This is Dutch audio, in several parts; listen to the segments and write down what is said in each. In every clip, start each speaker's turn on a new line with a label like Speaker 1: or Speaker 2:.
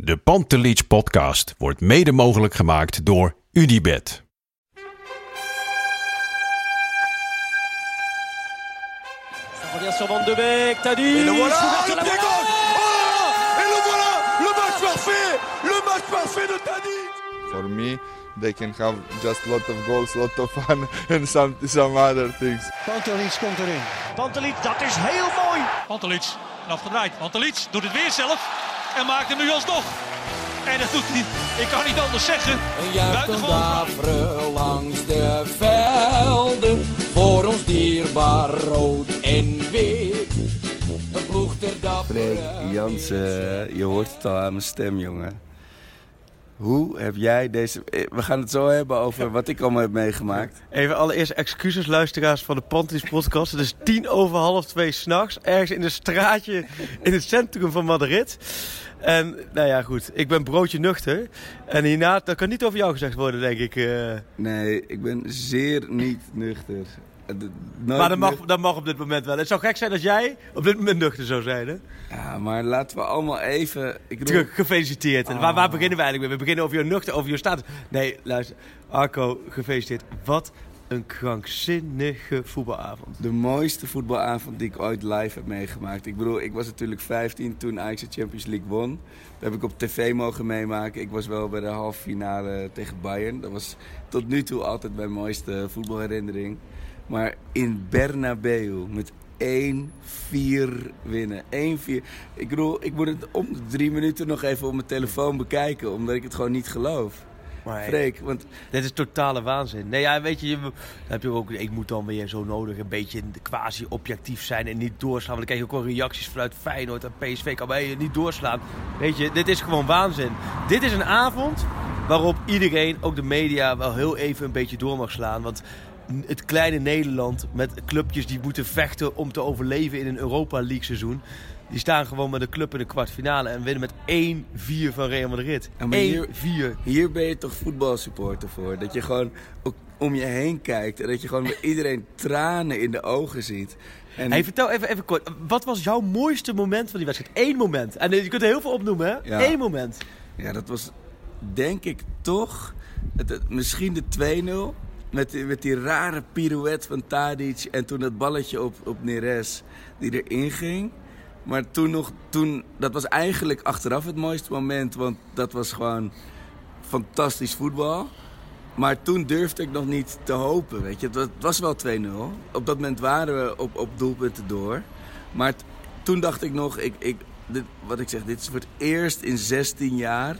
Speaker 1: De Pantelich podcast wordt mede mogelijk gemaakt door Unibed.
Speaker 2: Ça revient sur Van de Beek, Tadic
Speaker 3: Et le voilà le
Speaker 2: de
Speaker 3: pied gauche Oh Et le voilà Le match parfait Le match parfait de Tadic
Speaker 4: For me, they can have just lot of goals, lot of fun and some some other things.
Speaker 5: Pantelic komt erin.
Speaker 2: Pantelic, dat is heel mooi.
Speaker 6: Pantelic, en afgedraaid. Pantelic doet het weer zelf en maakt hem nu alsnog. En dat doet hij, ik kan niet anders zeggen. Buitengewoon.
Speaker 7: langs de velden. Voor ons dierbaar rood en wit. Een ploeg ter
Speaker 8: Freek
Speaker 7: dappere
Speaker 8: Jansen, je hoort het al aan mijn stem, jongen. Hoe heb jij deze... eh, We gaan het zo hebben over wat ik allemaal heb meegemaakt.
Speaker 5: Even allereerst excuses luisteraars van de Pantelis podcast. Het is tien over half twee s'nachts. Ergens in een straatje in het centrum van Madrid. En nou ja, goed. Ik ben broodje nuchter. En hierna, dat kan niet over jou gezegd worden, denk ik. eh.
Speaker 8: Nee, ik ben zeer niet nuchter. Eh, nooit
Speaker 5: maar dat mag, dat mag op dit moment wel. Het zou gek zijn als jij op dit moment nuchter zou zijn, hè?
Speaker 8: Ja, maar laten we allemaal even... Ik bedoel,
Speaker 5: gefeliciteerd. Waar, waar beginnen we eigenlijk mee? We beginnen over jouw nuchter, over jouw status. Nee, luister. Arco, gefeliciteerd. Wat een krankzinnige voetbalavond.
Speaker 8: de mooiste voetbalavond die ik ooit live heb meegemaakt. Ik bedoel, ik was natuurlijk 15 toen Ajax de Champions League won. Dat heb ik op tv mogen meemaken. Ik was wel bij de halve finale tegen Bayern. Dat was tot nu toe altijd mijn mooiste voetbalherinnering. Maar in Bernabeu met 1-4 winnen. 1-4. Ik bedoel, ik moet het om drie minuten nog even op mijn telefoon bekijken. Omdat ik het gewoon niet geloof.
Speaker 5: Maar,
Speaker 8: Freek, want
Speaker 5: Dit is totale waanzin. Nee, ja, weet je, je heb je ook, ik moet dan weer zo nodig een beetje quasi-objectief zijn en niet doorslaan. Want dan krijg je ook wel reacties vanuit Feyenoord en PSV. Kan bij je niet doorslaan. Weet je, dit is gewoon waanzin. Dit is een avond waarop iedereen, ook de media, wel heel even een beetje door mag slaan. Want het kleine Nederland met clubjes die moeten vechten om te overleven in een Europa League seizoen. Die staan gewoon met een club in de kwartfinale en winnen met 1-4 van Real Madrid.
Speaker 8: Ja, maar hier-
Speaker 5: 1-4.
Speaker 8: Hier ben je toch voetbalsupporter voor. Dat je gewoon om je heen kijkt. En dat je gewoon bij iedereen tranen in de ogen ziet. En
Speaker 5: Hey, vertel even, even kort. Wat was jouw mooiste moment van die wedstrijd? Eén moment. En eh, je kunt er heel veel opnoemen, hè?
Speaker 8: Ja.
Speaker 5: Eén moment.
Speaker 8: ja, dat was denk ik toch het, het- misschien de 2-0. Met, die- met die rare pirouette van Tadic. En toen dat balletje op, op Neres die erin ging. Maar toen nog, toen, dat was eigenlijk achteraf het mooiste moment. Want dat was gewoon fantastisch voetbal. Maar toen durfde ik nog niet te hopen, weet je. Het was, wel 2-0. Op dat moment waren we op, op doelpunten door. Maar toen dacht ik nog, ik, ik, dit, wat ik zeg, dit is voor het eerst in 16 jaar...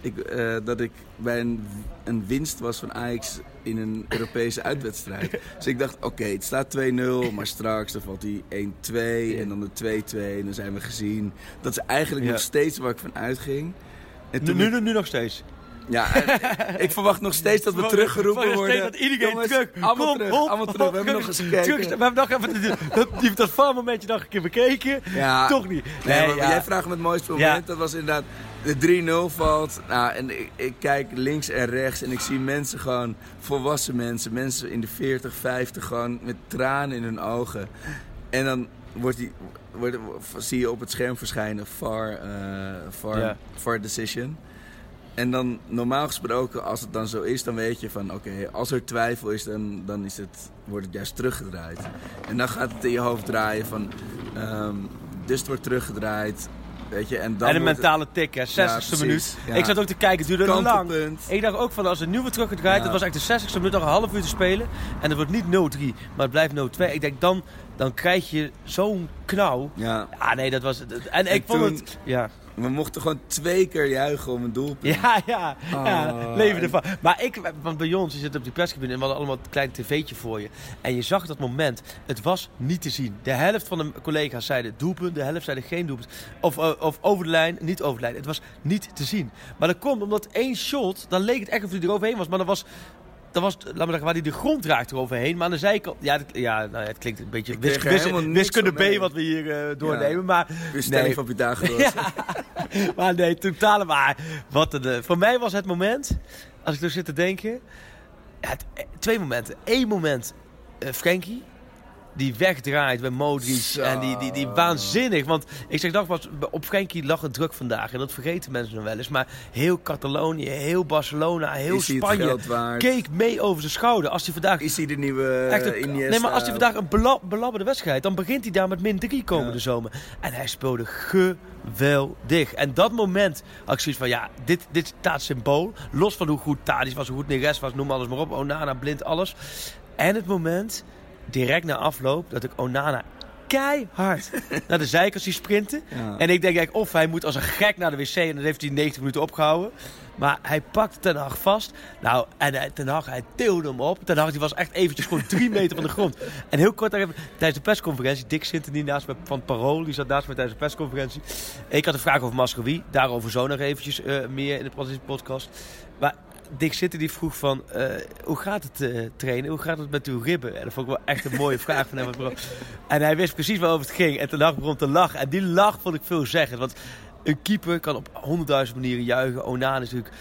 Speaker 8: Ik, eh, dat ik bij een, een winst was van Ajax in een Europese uitwedstrijd. Dus ik dacht, oké, het staat 2-0, maar straks dan valt die 1-2 en dan de 2-2 en dan zijn we gezien. Dat is eigenlijk
Speaker 5: Ja.
Speaker 8: nog steeds waar ik van uitging. En
Speaker 5: Nu,
Speaker 8: toen
Speaker 5: nu,
Speaker 8: ik-
Speaker 5: nu, nu nog steeds.
Speaker 8: Ja, en ik verwacht nog steeds dat we teruggeroepen
Speaker 5: Verwacht
Speaker 8: worden.
Speaker 5: steeds Dat iedereen
Speaker 8: Jongens,
Speaker 5: terug.
Speaker 8: Allemaal terug, allemaal terug. We hebben nog eens gekeken.
Speaker 5: We hebben nog even dat, die, dat valmomentje nog een keer bekeken.
Speaker 8: Ja.
Speaker 5: Toch niet.
Speaker 8: Nee, jij vraagt me het mooiste moment. Dat was inderdaad de 3-0 valt. Nou, en ik, ik kijk links en rechts en ik zie mensen gewoon, volwassen mensen, mensen in de 40, 50, gewoon met tranen in hun ogen. En dan wordt die, wordt, zie je op het scherm verschijnen VAR, eh VAR,
Speaker 5: Ja.
Speaker 8: VAR decision. En dan normaal gesproken, als het dan zo is, dan weet je van oké, als er twijfel is, dan, dan is het, wordt het juist teruggedraaid. En dan gaat het in je hoofd draaien van, ehm, dus het wordt teruggedraaid. Weet je, en dan
Speaker 5: en een
Speaker 8: wordt het-
Speaker 5: mentale tik, hè. 60ste
Speaker 8: precies,
Speaker 5: minuut.
Speaker 8: ja.
Speaker 5: Ik zat ook te kijken, het duurde lang. Ik dacht ook van als het nu teruggedraaid,
Speaker 8: Ja.
Speaker 5: dat was eigenlijk de 60ste minuut nog een half uur te spelen. En het wordt niet 0-3, maar het blijft 0-2. Ik denk dan, dan krijg je zo'n knauw.
Speaker 8: Ja.
Speaker 5: Ah nee, dat was het. En,
Speaker 8: En
Speaker 5: ik vond het. Ja.
Speaker 8: We mochten gewoon twee keer juichen om een doelpunt.
Speaker 5: Ja, ja, ja
Speaker 8: Oh,
Speaker 5: leven
Speaker 8: en-
Speaker 5: ervan. Maar ik, want bij ons, je zit op die perscabine en we hadden allemaal een klein tv'tje voor je. En je zag dat moment, het was niet te zien. De helft van de collega's zeiden doelpunt, de helft zeiden geen doelpunt. Of, eh, of over de lijn, niet over de lijn. Het was niet te zien. Maar dat komt omdat één shot, dan leek het echt of hij er overheen was. Maar dat was... Dat was, laat maar zeggen, waar hij de grond raakte eroverheen. Maar aan de zijkant... Ja, ja nou ja, het klinkt een beetje wis, wis- wiskunde
Speaker 8: mee.
Speaker 5: B wat we hier eh, doornemen.
Speaker 8: Ja.
Speaker 5: Maar
Speaker 8: stelling
Speaker 5: nee.
Speaker 8: van Pythagoras.
Speaker 5: Maar nee, totale maar. Wat een, eh, voor mij was het moment, als ik er zit te denken, het- eh, twee momenten. Eén moment, eh Frenkie, die wegdraait bij Modric.
Speaker 8: Zo.
Speaker 5: En die, die, die waanzinnig. Want ik zeg nogmaals, op Frenkie lag het druk vandaag. En dat vergeten mensen nog wel eens. Maar heel Catalonië, heel Barcelona, heel
Speaker 8: Is
Speaker 5: Spanje. Keek mee over zijn schouder. Als hij vandaag
Speaker 8: Is hij de nieuwe
Speaker 5: Echt een- nee, maar als hij vandaag een bela belabberde wedstrijd, dan begint hij daar met min 3 komende
Speaker 8: Ja.
Speaker 5: zomer. En hij speelde geweldig. En dat moment had ik zoiets van, ja, dit, dit staat symbool. Los van hoe goed Tadic was, hoe goed Neres was, noem alles maar op. Onana, blind, alles. En het moment, direct na afloop, dat ik Onana keihard naar de zijkant zie sprinten.
Speaker 8: Ja.
Speaker 5: En ik denk eigenlijk, of hij moet als een gek naar de wc en dan heeft hij 90 minuten opgehouden. Maar hij pakte Ten Hag vast. Nou, en hij, Ten Hag, hij tilde hem op. Ten Hag die was echt eventjes gewoon drie meter van de grond. En heel kort daar even, tijdens de persconferentie, Dick die naast me van Parool, die zat naast me tijdens de persconferentie. Ik had een vraag over Mascowie, daarover zo nog eventjes eh, meer in de podcast. Maar Dick Sinter die vroeg van, eh, hoe gaat het eh, trainen? Hoe gaat het met uw ribben? En dat vond ik wel echt een mooie vraag van hem. En hij wist precies waarover het ging. En Ten Hag begon te lachen. En die lach vond ik veel zeggen. Want een keeper kan op honderdduizend manieren juichen. Onana is natuurlijk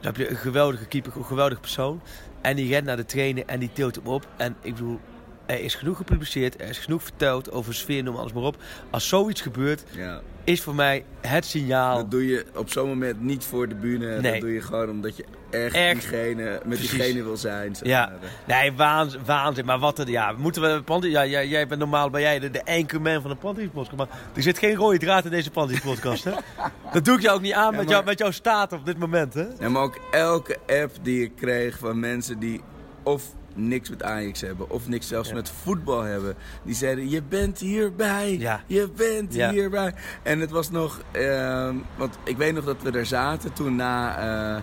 Speaker 5: dan heb je een geweldige keeper, een geweldige persoon. En die rent naar de trainer en die tilt hem op. En ik bedoel, er is genoeg gepubliceerd, er is genoeg verteld over sfeer, noem alles maar op. Als zoiets gebeurt,
Speaker 8: Ja.
Speaker 5: is voor mij het signaal.
Speaker 8: Dat doe je op zo'n moment niet voor de bühne.
Speaker 5: Nee.
Speaker 8: Dat doe je gewoon omdat je echt,
Speaker 5: Echt.
Speaker 8: diegene, met
Speaker 5: Precies.
Speaker 8: diegene wil zijn. zeg
Speaker 5: Ja,
Speaker 8: maar.
Speaker 5: nee, waanzin, waanzin. Maar wat er, ja, moeten we Panty, ja, jij, jij bent normaal ben jij de, de anchorman van de Panty podcast. Maar er zit geen rode draad in deze Panty podcast, hè? Dat doe ik jou ook niet aan
Speaker 8: Ja,
Speaker 5: met, jou, met jouw staat op dit moment, hè?
Speaker 8: Ja, maar ook elke app die ik kreeg van mensen die of niks met Ajax hebben, of niks zelfs
Speaker 5: Ja.
Speaker 8: met voetbal hebben. Die zeiden, je bent hierbij,
Speaker 5: Ja.
Speaker 8: je bent
Speaker 5: Ja.
Speaker 8: hierbij. En het was nog, ehm, want ik weet nog dat we er zaten toen na, eh,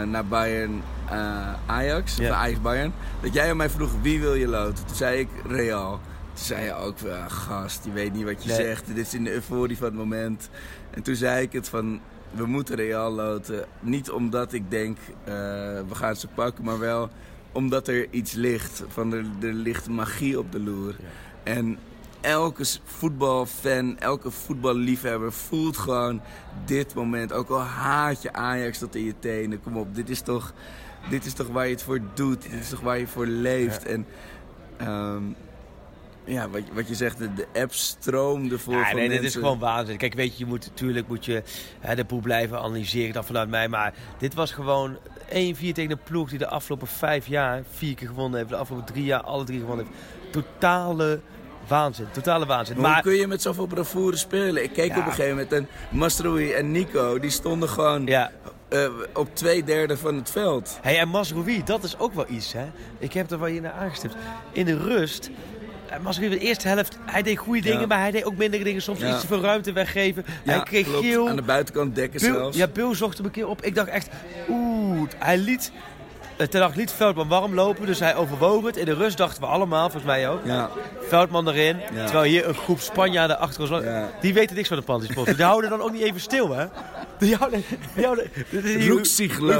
Speaker 8: eh, na Bayern eh, Ajax,
Speaker 5: Ja.
Speaker 8: of Ajax Bayern. Dat jij aan mij vroeg, wie wil je loten? Toen zei ik, Real. Toen zei je ook, "Ah, gast, je weet niet wat je
Speaker 5: Nee.
Speaker 8: zegt. Dit is in de euforie van het moment. En toen zei ik het van, we moeten Real loten. Niet omdat ik denk, we gaan ze pakken, maar wel omdat er iets ligt. Van er, er ligt magie op de loer. En elke voetbalfan, elke voetballiefhebber voelt gewoon dit moment. Ook al haat je Ajax tot in je tenen. Kom op, dit is toch, dit is toch waar je het voor doet. Dit is toch waar je voor leeft. En ehm, ja, wat, wat je zegt, de, de app stroomde vol
Speaker 5: Ja,
Speaker 8: van
Speaker 5: nee,
Speaker 8: mensen.
Speaker 5: dit is gewoon waanzin. Kijk, weet je, je moet natuurlijk moet je hè, de boel blijven analyseren dan vanuit mij. Maar dit was gewoon 1-4 tegen een ploeg die de afgelopen vijf jaar vier keer gewonnen heeft. De afgelopen drie jaar alle drie gewonnen heeft. Totale waanzin. Totale waanzin.
Speaker 8: Maar, hoe kun je met zoveel bravoure spelen? Ik keek
Speaker 5: Ja.
Speaker 8: op een gegeven moment en Mastroui en Nico, die stonden gewoon
Speaker 5: ja.
Speaker 8: eh, op twee derde van het veld.
Speaker 5: Hey, en Masrowi, dat is ook wel iets, hè. Ik heb er wel hier naar aangestipt. In de rust... eh, Masrowi, de eerste helft, hij deed goede dingen,
Speaker 8: Ja.
Speaker 5: maar hij deed ook mindere dingen. Soms
Speaker 8: Ja.
Speaker 5: iets te veel ruimte weggeven. hij kreeg
Speaker 8: klopt.
Speaker 5: geel.
Speaker 8: Aan de buitenkant dekken
Speaker 5: Bill,
Speaker 8: zelfs.
Speaker 5: ja, Bill zocht hem een keer op. Ik dacht echt, oeh, hij liet... eh, Ten Hag liet Veldman warm lopen, dus hij overwoog het. In de rust dachten we allemaal, volgens mij ook.
Speaker 8: Ja.
Speaker 5: Veldman erin. Terwijl hier een groep Spanjaarden achter ons... Die weten niks van de pantyspot. Die houden dan ook niet even stil, hè?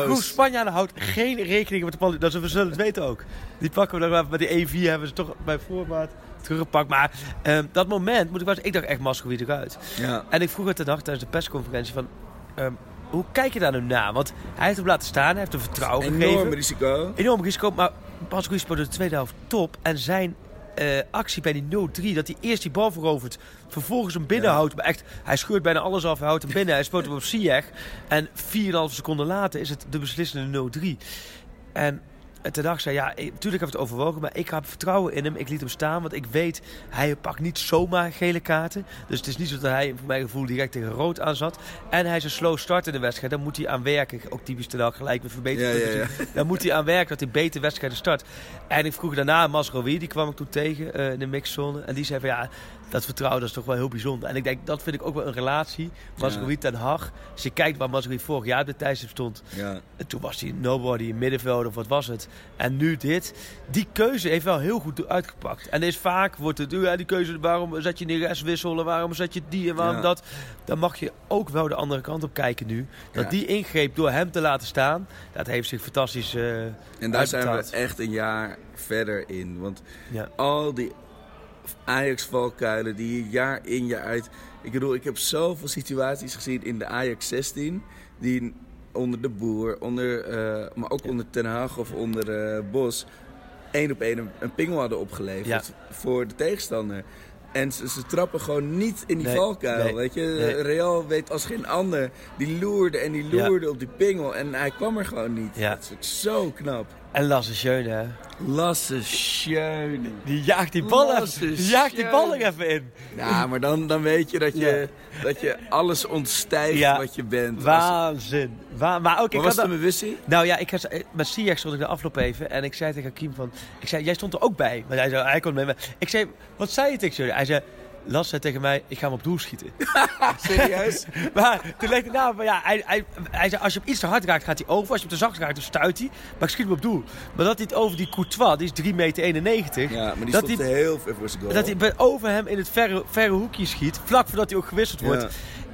Speaker 5: Groep Spanjaarden houdt geen rekening met de. Dat we zullen het weten ook. Die pakken we dan wel. Met die 1-4 hebben ze toch bij voorbaat teruggepakt. Maar ehm, dat moment, moet ik wel ik dacht echt Mascowie eruit.
Speaker 8: Ja.
Speaker 5: En ik vroeg het de dag tijdens de persconferentie van... ehm, hoe kijk je daar nu naar? Want hij heeft hem laten staan, hij heeft hem vertrouwen
Speaker 8: Enorm
Speaker 5: gegeven.
Speaker 8: risico.
Speaker 5: Enorm risico, maar Pascal speelde de tweede helft top. En zijn eh, actie bij die 0-3, dat hij eerst die bal verovert, vervolgens hem binnenhoudt. Maar echt, hij scheurt bijna alles af, hij houdt hem binnen. Hij speelt hem op Ziyech. En 4,5 seconden later is het de beslissende 0-3. En ten dag zei, ja, natuurlijk heb ik het overwogen, maar ik heb vertrouwen in hem. Ik liet hem staan, want ik weet, hij pakt niet zomaar gele kaarten. Dus het is niet zo dat hij, voor mijn gevoel, direct tegen rood aan zat. En hij is een slow start in de wedstrijd, daar moet hij aan werken. Ook typisch ten dag gelijk weer verbeterd.
Speaker 8: Ja, ja, ja.
Speaker 5: Daar moet hij aan werken dat hij beter wedstrijden start. En ik vroeg daarna Masrowi, die kwam ik toen tegen eh, in de mixzone. En die zei van ja, dat vertrouwen dat is toch wel heel bijzonder. En ik denk, dat vind ik ook wel een relatie. Mazraoui ten Hag. Als je kijkt waar Mazraoui vorig jaar op de tijdstip stond.
Speaker 8: Ja.
Speaker 5: En toen was hij nobody in middenveld of wat was het. En nu dit. Die keuze heeft wel heel goed uitgepakt. En is vaak wordt het, ja, die keuze, waarom zet je Neres wisselen? Waarom zet je die en waarom
Speaker 8: Ja.
Speaker 5: dat? Dan mag je ook wel de andere kant op kijken nu. Dat
Speaker 8: Ja.
Speaker 5: die ingreep door hem te laten staan, dat heeft zich fantastisch eh
Speaker 8: En daar zijn we echt een jaar verder in. Want
Speaker 5: Ja.
Speaker 8: al die Ajax-valkuilen die je jaar in jaar uit... Ik bedoel, ik heb zoveel situaties gezien in de Ajax 16... die onder de Boer, onder, eh, maar ook onder Ten Hag of onder eh, Bos... één op één een, een pingel hadden opgeleverd voor de tegenstander. En ze, ze trappen gewoon niet in die
Speaker 5: Nee,
Speaker 8: valkuil,
Speaker 5: nee,
Speaker 8: weet je.
Speaker 5: nee.
Speaker 8: Real weet als geen ander. Die loerde en die
Speaker 5: Ja.
Speaker 8: loerde op die pingel en hij kwam er gewoon niet.
Speaker 5: Ja.
Speaker 8: Dat is zo knap.
Speaker 5: En Lasse Schöne, hè?
Speaker 8: Lasse Schöne.
Speaker 5: Die jaagt die bal even, die jaagt die bal er
Speaker 8: Schöne.
Speaker 5: even in.
Speaker 8: Ja, maar dan, dan weet je dat je,
Speaker 5: Ja.
Speaker 8: dat je alles ontstijgt
Speaker 5: Ja.
Speaker 8: wat je bent.
Speaker 5: Waanzin. Wa maar ook, ik
Speaker 8: Wat
Speaker 5: had
Speaker 8: was
Speaker 5: dat-
Speaker 8: het met Wissie?
Speaker 5: Nou ja, ik had, met Siak stond ik de afloop even en ik zei tegen Hakim van... Ik zei, jij stond er ook bij. Maar hij zei, hij kon met me. Ik zei, wat zei je tegen jullie? Hij zei, Las zei tegen mij, ik ga hem op doel schieten.
Speaker 8: Serieus?
Speaker 5: maar toen leek het nou, maar ja, hij, hij, hij zei, als je hem iets te hard raakt, gaat hij over. Als je hem te zacht raakt, dan stuit hij. Maar ik schiet hem op doel. Maar dat hij het over die Courtois, die is 3 meter 91.
Speaker 8: Ja, maar die
Speaker 5: dat hij,
Speaker 8: heel ver voor zijn goal.
Speaker 5: dat hij bij- over hem in het verre, verre hoekje schiet, vlak voordat hij ook gewisseld wordt.
Speaker 8: Ja.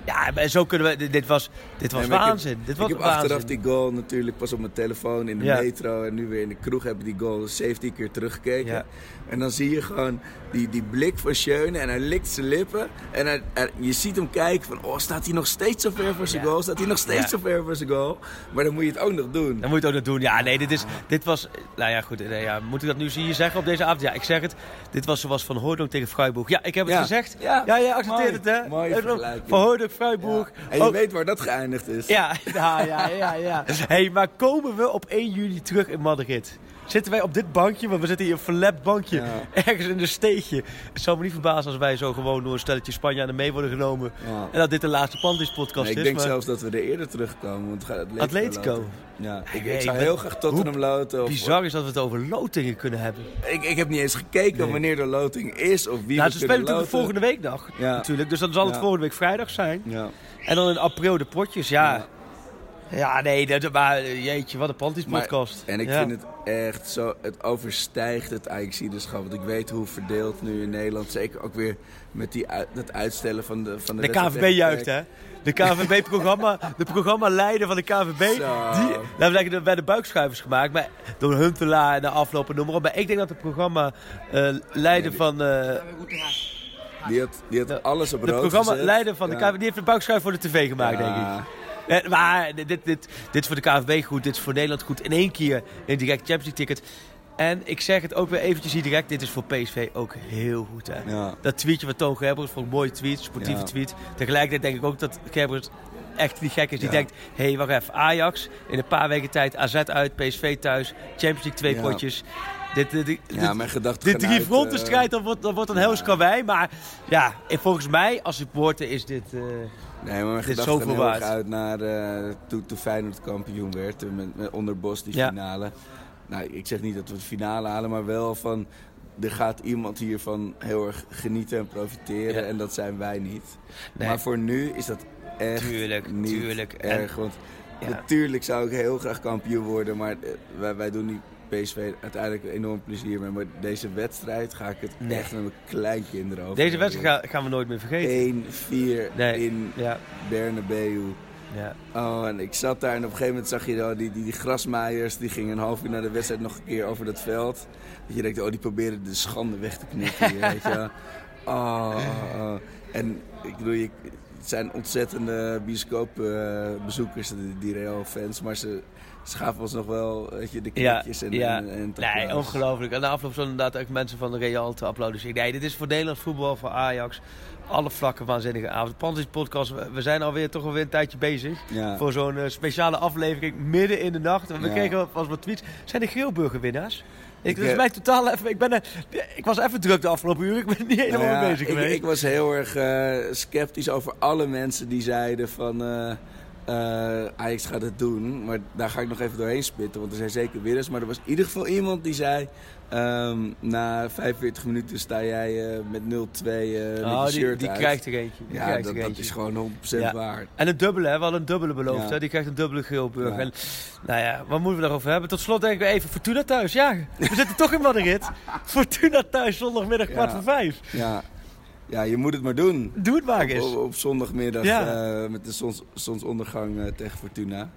Speaker 5: Ja, en zo kunnen we, dit- was, dit was
Speaker 8: Nee, maar ik heb-
Speaker 5: waanzin. dit was
Speaker 8: ik heb
Speaker 5: waanzin.
Speaker 8: achteraf die goal natuurlijk pas op mijn telefoon in de
Speaker 5: Ja.
Speaker 8: metro en nu weer in de kroeg heb ik die goal 17 keer teruggekeken.
Speaker 5: Ja.
Speaker 8: En dan zie je gewoon die, die blik van Schöne en hij likt zijn lippen. En hij, hij- je ziet hem kijken van, oh staat hij nog steeds zo ver voor zijn
Speaker 5: Ja.
Speaker 8: goal? Staat hij nog steeds zo ver voor zijn goal? Maar dan moet je het ook nog doen.
Speaker 5: Dan moet je het ook nog doen. Ja, nee, dit, is, dit was... Nou ja, goed. Nee, ja, moet ik dat nu hier zeggen op deze avond? Ja, ik zeg het. Dit was zoals Van Hooydonk tegen Freiburg. Ja, ik heb het gezegd.
Speaker 8: Ja.
Speaker 5: ja jij accepteert
Speaker 8: Mooi.
Speaker 5: het, hè?
Speaker 8: Vergelijking.
Speaker 5: Van Hooydonk, Freiburg.
Speaker 8: En je weet waar dat geëindigd is.
Speaker 5: Ja, ja, ja, ja. ja. hey, maar komen we op 1 juli terug in Madrid? Zitten wij op dit bankje, want we zitten hier een verlept bankje,
Speaker 8: Ja.
Speaker 5: ergens in een steegje. Het zou me niet verbazen als wij zo gewoon door een stelletje Spanjaarden mee worden genomen.
Speaker 8: Ja.
Speaker 5: En dat dit de laatste Pantis podcast
Speaker 8: Nee, ik
Speaker 5: is.
Speaker 8: denk
Speaker 5: maar-
Speaker 8: zelfs dat we er eerder terugkomen. Want het Atletico. Ja, ik,
Speaker 5: Nee,
Speaker 8: ik zou heel graag Tottenham loten. Of,
Speaker 5: Bizar is dat we het over lotingen kunnen hebben.
Speaker 8: Ik, ik heb niet eens gekeken
Speaker 5: Nee.
Speaker 8: wanneer de loting is of wie
Speaker 5: Nou,
Speaker 8: we
Speaker 5: ze spelen natuurlijk
Speaker 8: loten.
Speaker 5: volgende week nog,
Speaker 8: Ja.
Speaker 5: natuurlijk. Dus dan zal het volgende week vrijdag zijn.
Speaker 8: Ja.
Speaker 5: En dan in april de potjes, ja. Ja, nee, dat, maar eh, jeetje, wat een Panties podcast.
Speaker 8: En ik
Speaker 5: Ja.
Speaker 8: vind het echt zo, het overstijgt het Ajaxiderschap. Want ik weet hoe verdeeld nu in Nederland, zeker ook weer met die, dat uitstellen van de van de,
Speaker 5: De KVB juicht, hè? De KVB-programma, de programmaleider van de KVB,
Speaker 8: Zo.
Speaker 5: die, laten we werden buikschuivers gemaakt, maar door Huntelaar en de afloop en noem maar op. Maar ik denk dat de programma-leider van, eh,
Speaker 8: Die had, die had alles op
Speaker 5: de
Speaker 8: rood
Speaker 5: programma-leider van de. KVB, die heeft een buikschuif voor de tv gemaakt, denk ik. Eh, Maar dit, dit, dit, voor de KNVB goed, dit is voor Nederland goed. In één keer een direct Champions League ticket. En ik zeg het ook weer eventjes hier direct, dit is voor PSV ook heel goed. Hè?
Speaker 8: Ja.
Speaker 5: Dat tweetje van Toon Gerbers vond ik een mooie tweet, sportieve
Speaker 8: Ja.
Speaker 5: tweet. Tegelijkertijd denk ik ook dat Gerbers echt niet gek is. Die
Speaker 8: Ja.
Speaker 5: denkt, hé hey, wacht even, Ajax in een paar weken tijd, AZ uit, PSV thuis, Champions League twee potjes. Dit, dit, dit,
Speaker 8: Ja, mijn gedachten
Speaker 5: dit
Speaker 8: gaan
Speaker 5: drie
Speaker 8: uit,
Speaker 5: fronten
Speaker 8: eh,
Speaker 5: strijd, dat wordt, dat wordt een heel skawij. Maar ja, en volgens mij als supporter is dit... eh,
Speaker 8: Nee, maar mijn gedachten heel
Speaker 5: waard.
Speaker 8: uit naar eh, toen, toen Feyenoord kampioen werd. Met, met onder Bos die
Speaker 5: Ja.
Speaker 8: finale. Nou, ik zeg niet dat we de finale halen, maar wel van... Er gaat iemand hiervan heel erg genieten en profiteren.
Speaker 5: Ja.
Speaker 8: En dat zijn wij niet.
Speaker 5: Nee.
Speaker 8: Maar voor nu is dat echt
Speaker 5: Tuurlijk,
Speaker 8: niet
Speaker 5: tuurlijk.
Speaker 8: Erg. Want
Speaker 5: Ja.
Speaker 8: natuurlijk zou ik heel graag kampioen worden. Maar wij, wij doen die PSV uiteindelijk enorm plezier mee. Maar deze wedstrijd ga ik het
Speaker 5: Nee.
Speaker 8: echt met mijn kleinkinderen over
Speaker 5: Deze wedstrijd gaan, we nooit meer vergeten.
Speaker 8: 1-4
Speaker 5: Nee.
Speaker 8: in
Speaker 5: Ja,
Speaker 8: Bernabeu.
Speaker 5: ja.
Speaker 8: Oh, en ik zat daar en op een gegeven moment zag je dan die, die, die grasmaaiers, die gingen een half uur na de wedstrijd nog een keer over dat veld. Dat je denkt, oh, die proberen de schande weg te knippen weet je. Oh, oh, oh. En ik bedoel, je, het zijn ontzettende bioscoopbezoekers, die, die Real-fans, maar ze, gaven ons nog wel, weet je, de
Speaker 5: Ja,
Speaker 8: knikjes en,
Speaker 5: ja.
Speaker 8: en, en
Speaker 5: nee, ongelooflijk. En de afloop stonden inderdaad ook mensen van de Real te applaudisseren. Nee, dit is voor Nederlands voetbal, voor Ajax. Alle vlakken waanzinnige avond. Pantis podcast, we- zijn alweer toch alweer een tijdje bezig.
Speaker 8: Ja.
Speaker 5: Voor zo'n eh, speciale aflevering midden in de nacht. We kregen pas wat tweets. Zijn de Geelburger winnaars? Ik, mij totaal even. Ik, ben, er- ik was even druk de afgelopen uur. Ik ben niet helemaal
Speaker 8: Nou ja,
Speaker 5: mee bezig
Speaker 8: ik,
Speaker 5: geweest.
Speaker 8: ik was heel erg eh, sceptisch over alle mensen die zeiden van... eh, Ajax gaat het doen, maar daar ga ik nog even doorheen spitten, want er zijn zeker winnaars. Maar er was in ieder geval iemand die zei, ehm, na 45 minuten sta jij eh, met 0-2 eh met
Speaker 5: Oh, die,
Speaker 8: shirt
Speaker 5: die
Speaker 8: uit.
Speaker 5: krijgt er eentje. Die
Speaker 8: Ja,
Speaker 5: krijgt
Speaker 8: dat,
Speaker 5: er
Speaker 8: is gewoon 100%
Speaker 5: Ja.
Speaker 8: waar.
Speaker 5: En een dubbele, hè? we hadden een dubbele beloofd.
Speaker 8: Ja.
Speaker 5: Hè? Die krijgt een dubbele Geelburg.
Speaker 8: Ja.
Speaker 5: En, nou ja, wat moeten we daarover hebben? Tot slot denken we even Fortuna thuis. Ja, we zitten toch in Madrid. Fortuna thuis, zondagmiddag kwart voor vijf.
Speaker 8: Ja. Ja, je moet het maar doen.
Speaker 5: Doe het maar eens.
Speaker 8: op, op zondagmiddag
Speaker 5: Ja.
Speaker 8: eh, met de zons, zonsondergang eh, tegen Fortuna.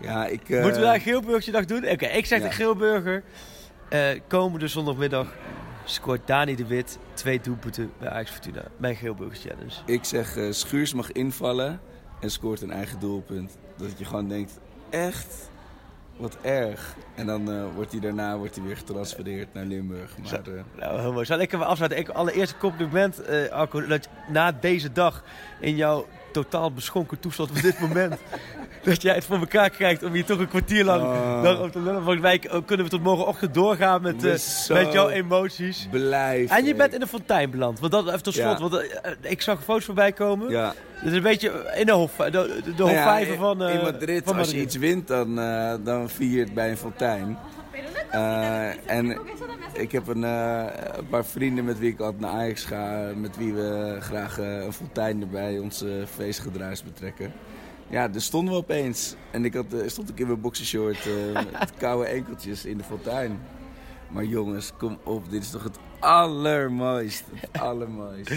Speaker 8: Ja, ik... eh,
Speaker 5: Moeten we daar een Geelburgje dag doen? Oké, ik zeg
Speaker 8: Ja.
Speaker 5: de Geelburger. komende zondagmiddag scoort Dani de Wit twee doelpunten bij Ajax Fortuna. Mijn Geelburgers Challenge.
Speaker 8: Ik zeg Schuurs mag invallen en scoort een eigen doelpunt. Dat je gewoon denkt, echt? Wat erg. En dan eh, wordt hij daarna wordt hij weer getransfereerd naar Limburg. Maar, eh,
Speaker 5: Nou, heel mooi. Zal ik hem afsluiten? Ik allereerst een compliment, eh Arco, dat je na deze dag in jouw totaal beschonken toestand op dit moment... dat jij het voor elkaar krijgt om hier toch een kwartier lang
Speaker 8: Oh.
Speaker 5: daarover te lullen. Volgens mij eh, kunnen we tot morgenochtend doorgaan met, eh, met jouw emoties.
Speaker 8: blijf.
Speaker 5: En je bent in de fontein beland. Want dat even tot slot.
Speaker 8: Ja.
Speaker 5: Want eh, ik zag foto's voorbij komen.
Speaker 8: Ja.
Speaker 5: Het is een beetje in de hof, de,
Speaker 8: Nou ja,
Speaker 5: hofvijver van, eh,
Speaker 8: in Madrid,
Speaker 5: van
Speaker 8: als je
Speaker 5: Madrid.
Speaker 8: iets wint, dan, eh, dan vier je het bij een fontein. Eh, en ik heb een, eh, een paar vrienden met wie ik altijd naar Ajax ga, met wie we graag eh, een fontein erbij ons feestgedruis betrekken. Ja, daar stonden we opeens. En ik had, stond ik in mijn boxershort eh, met koude enkeltjes in de fontein. Maar jongens, kom op, dit is toch het allermooist. Het allermooist.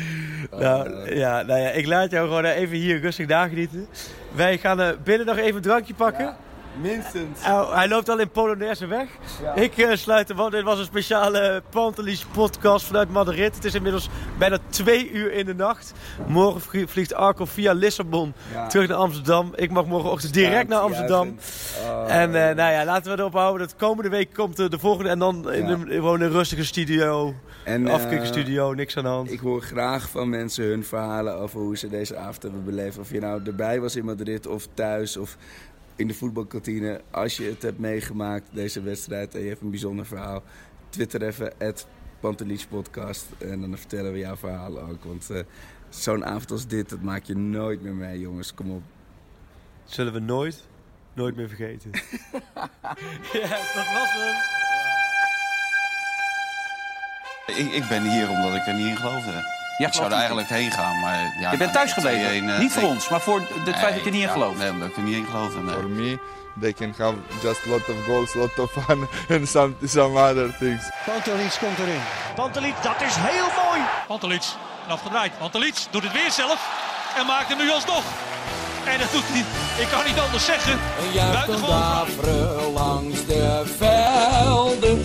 Speaker 5: Nou,
Speaker 8: Eh,
Speaker 5: ja, nou ja, ik laat jou gewoon even hier rustig nagenieten. Wij gaan eh, binnen nog even een drankje pakken.
Speaker 8: Minstens.
Speaker 5: Oh, hij loopt al in Polonaise weg. Ik eh, sluit hem af. Dit was een speciale Pantelis podcast vanuit Madrid. Het is inmiddels bijna twee uur in de nacht. Morgen vlie- vliegt Arco via Lissabon
Speaker 8: Ja.
Speaker 5: terug naar Amsterdam. Ik mag morgenochtend direct naar Amsterdam.
Speaker 8: Oh.
Speaker 5: En eh, nou ja, laten we erop houden dat komende week komt eh, de volgende. En dan in
Speaker 8: Ja.
Speaker 5: een, gewoon een rustige studio.
Speaker 8: En, eh,
Speaker 5: Afkikkerstudio, niks aan de hand.
Speaker 8: Ik hoor graag van mensen hun verhalen over hoe ze deze avond hebben beleefd. Of je nou erbij was in Madrid of thuis of in de voetbalkantine. Als je het hebt meegemaakt, deze wedstrijd, en je hebt een bijzonder verhaal. Twitter even, Podcast. En dan vertellen we jouw verhaal ook. Want eh, zo'n avond als dit, dat maak je nooit meer mee, jongens. Kom op.
Speaker 5: Zullen we nooit, nooit meer vergeten. ja, dat was hem.
Speaker 9: Ik, ik ben hier omdat ik er niet in geloofde.
Speaker 10: Ja,
Speaker 9: ik zou er eigenlijk heen gaan, maar... Ja,
Speaker 10: je bent thuis gebleven.
Speaker 9: 2-1, eh,
Speaker 10: Niet voor ons, maar voor het feit dat je er niet in
Speaker 9: ja,
Speaker 10: gelooft.
Speaker 9: Nee, omdat ik er niet in geloofde. nee.
Speaker 4: For me, they can have just lot of goals, lot of fun, and some some other things.
Speaker 2: Pantelic komt erin. Pantelic, dat is heel mooi.
Speaker 6: Pantelic, en afgedraaid. Pantelic doet het weer zelf en maakt hem nu alsnog. En dat doet hij, ik kan niet anders zeggen, buitengewoon
Speaker 7: langs de velden.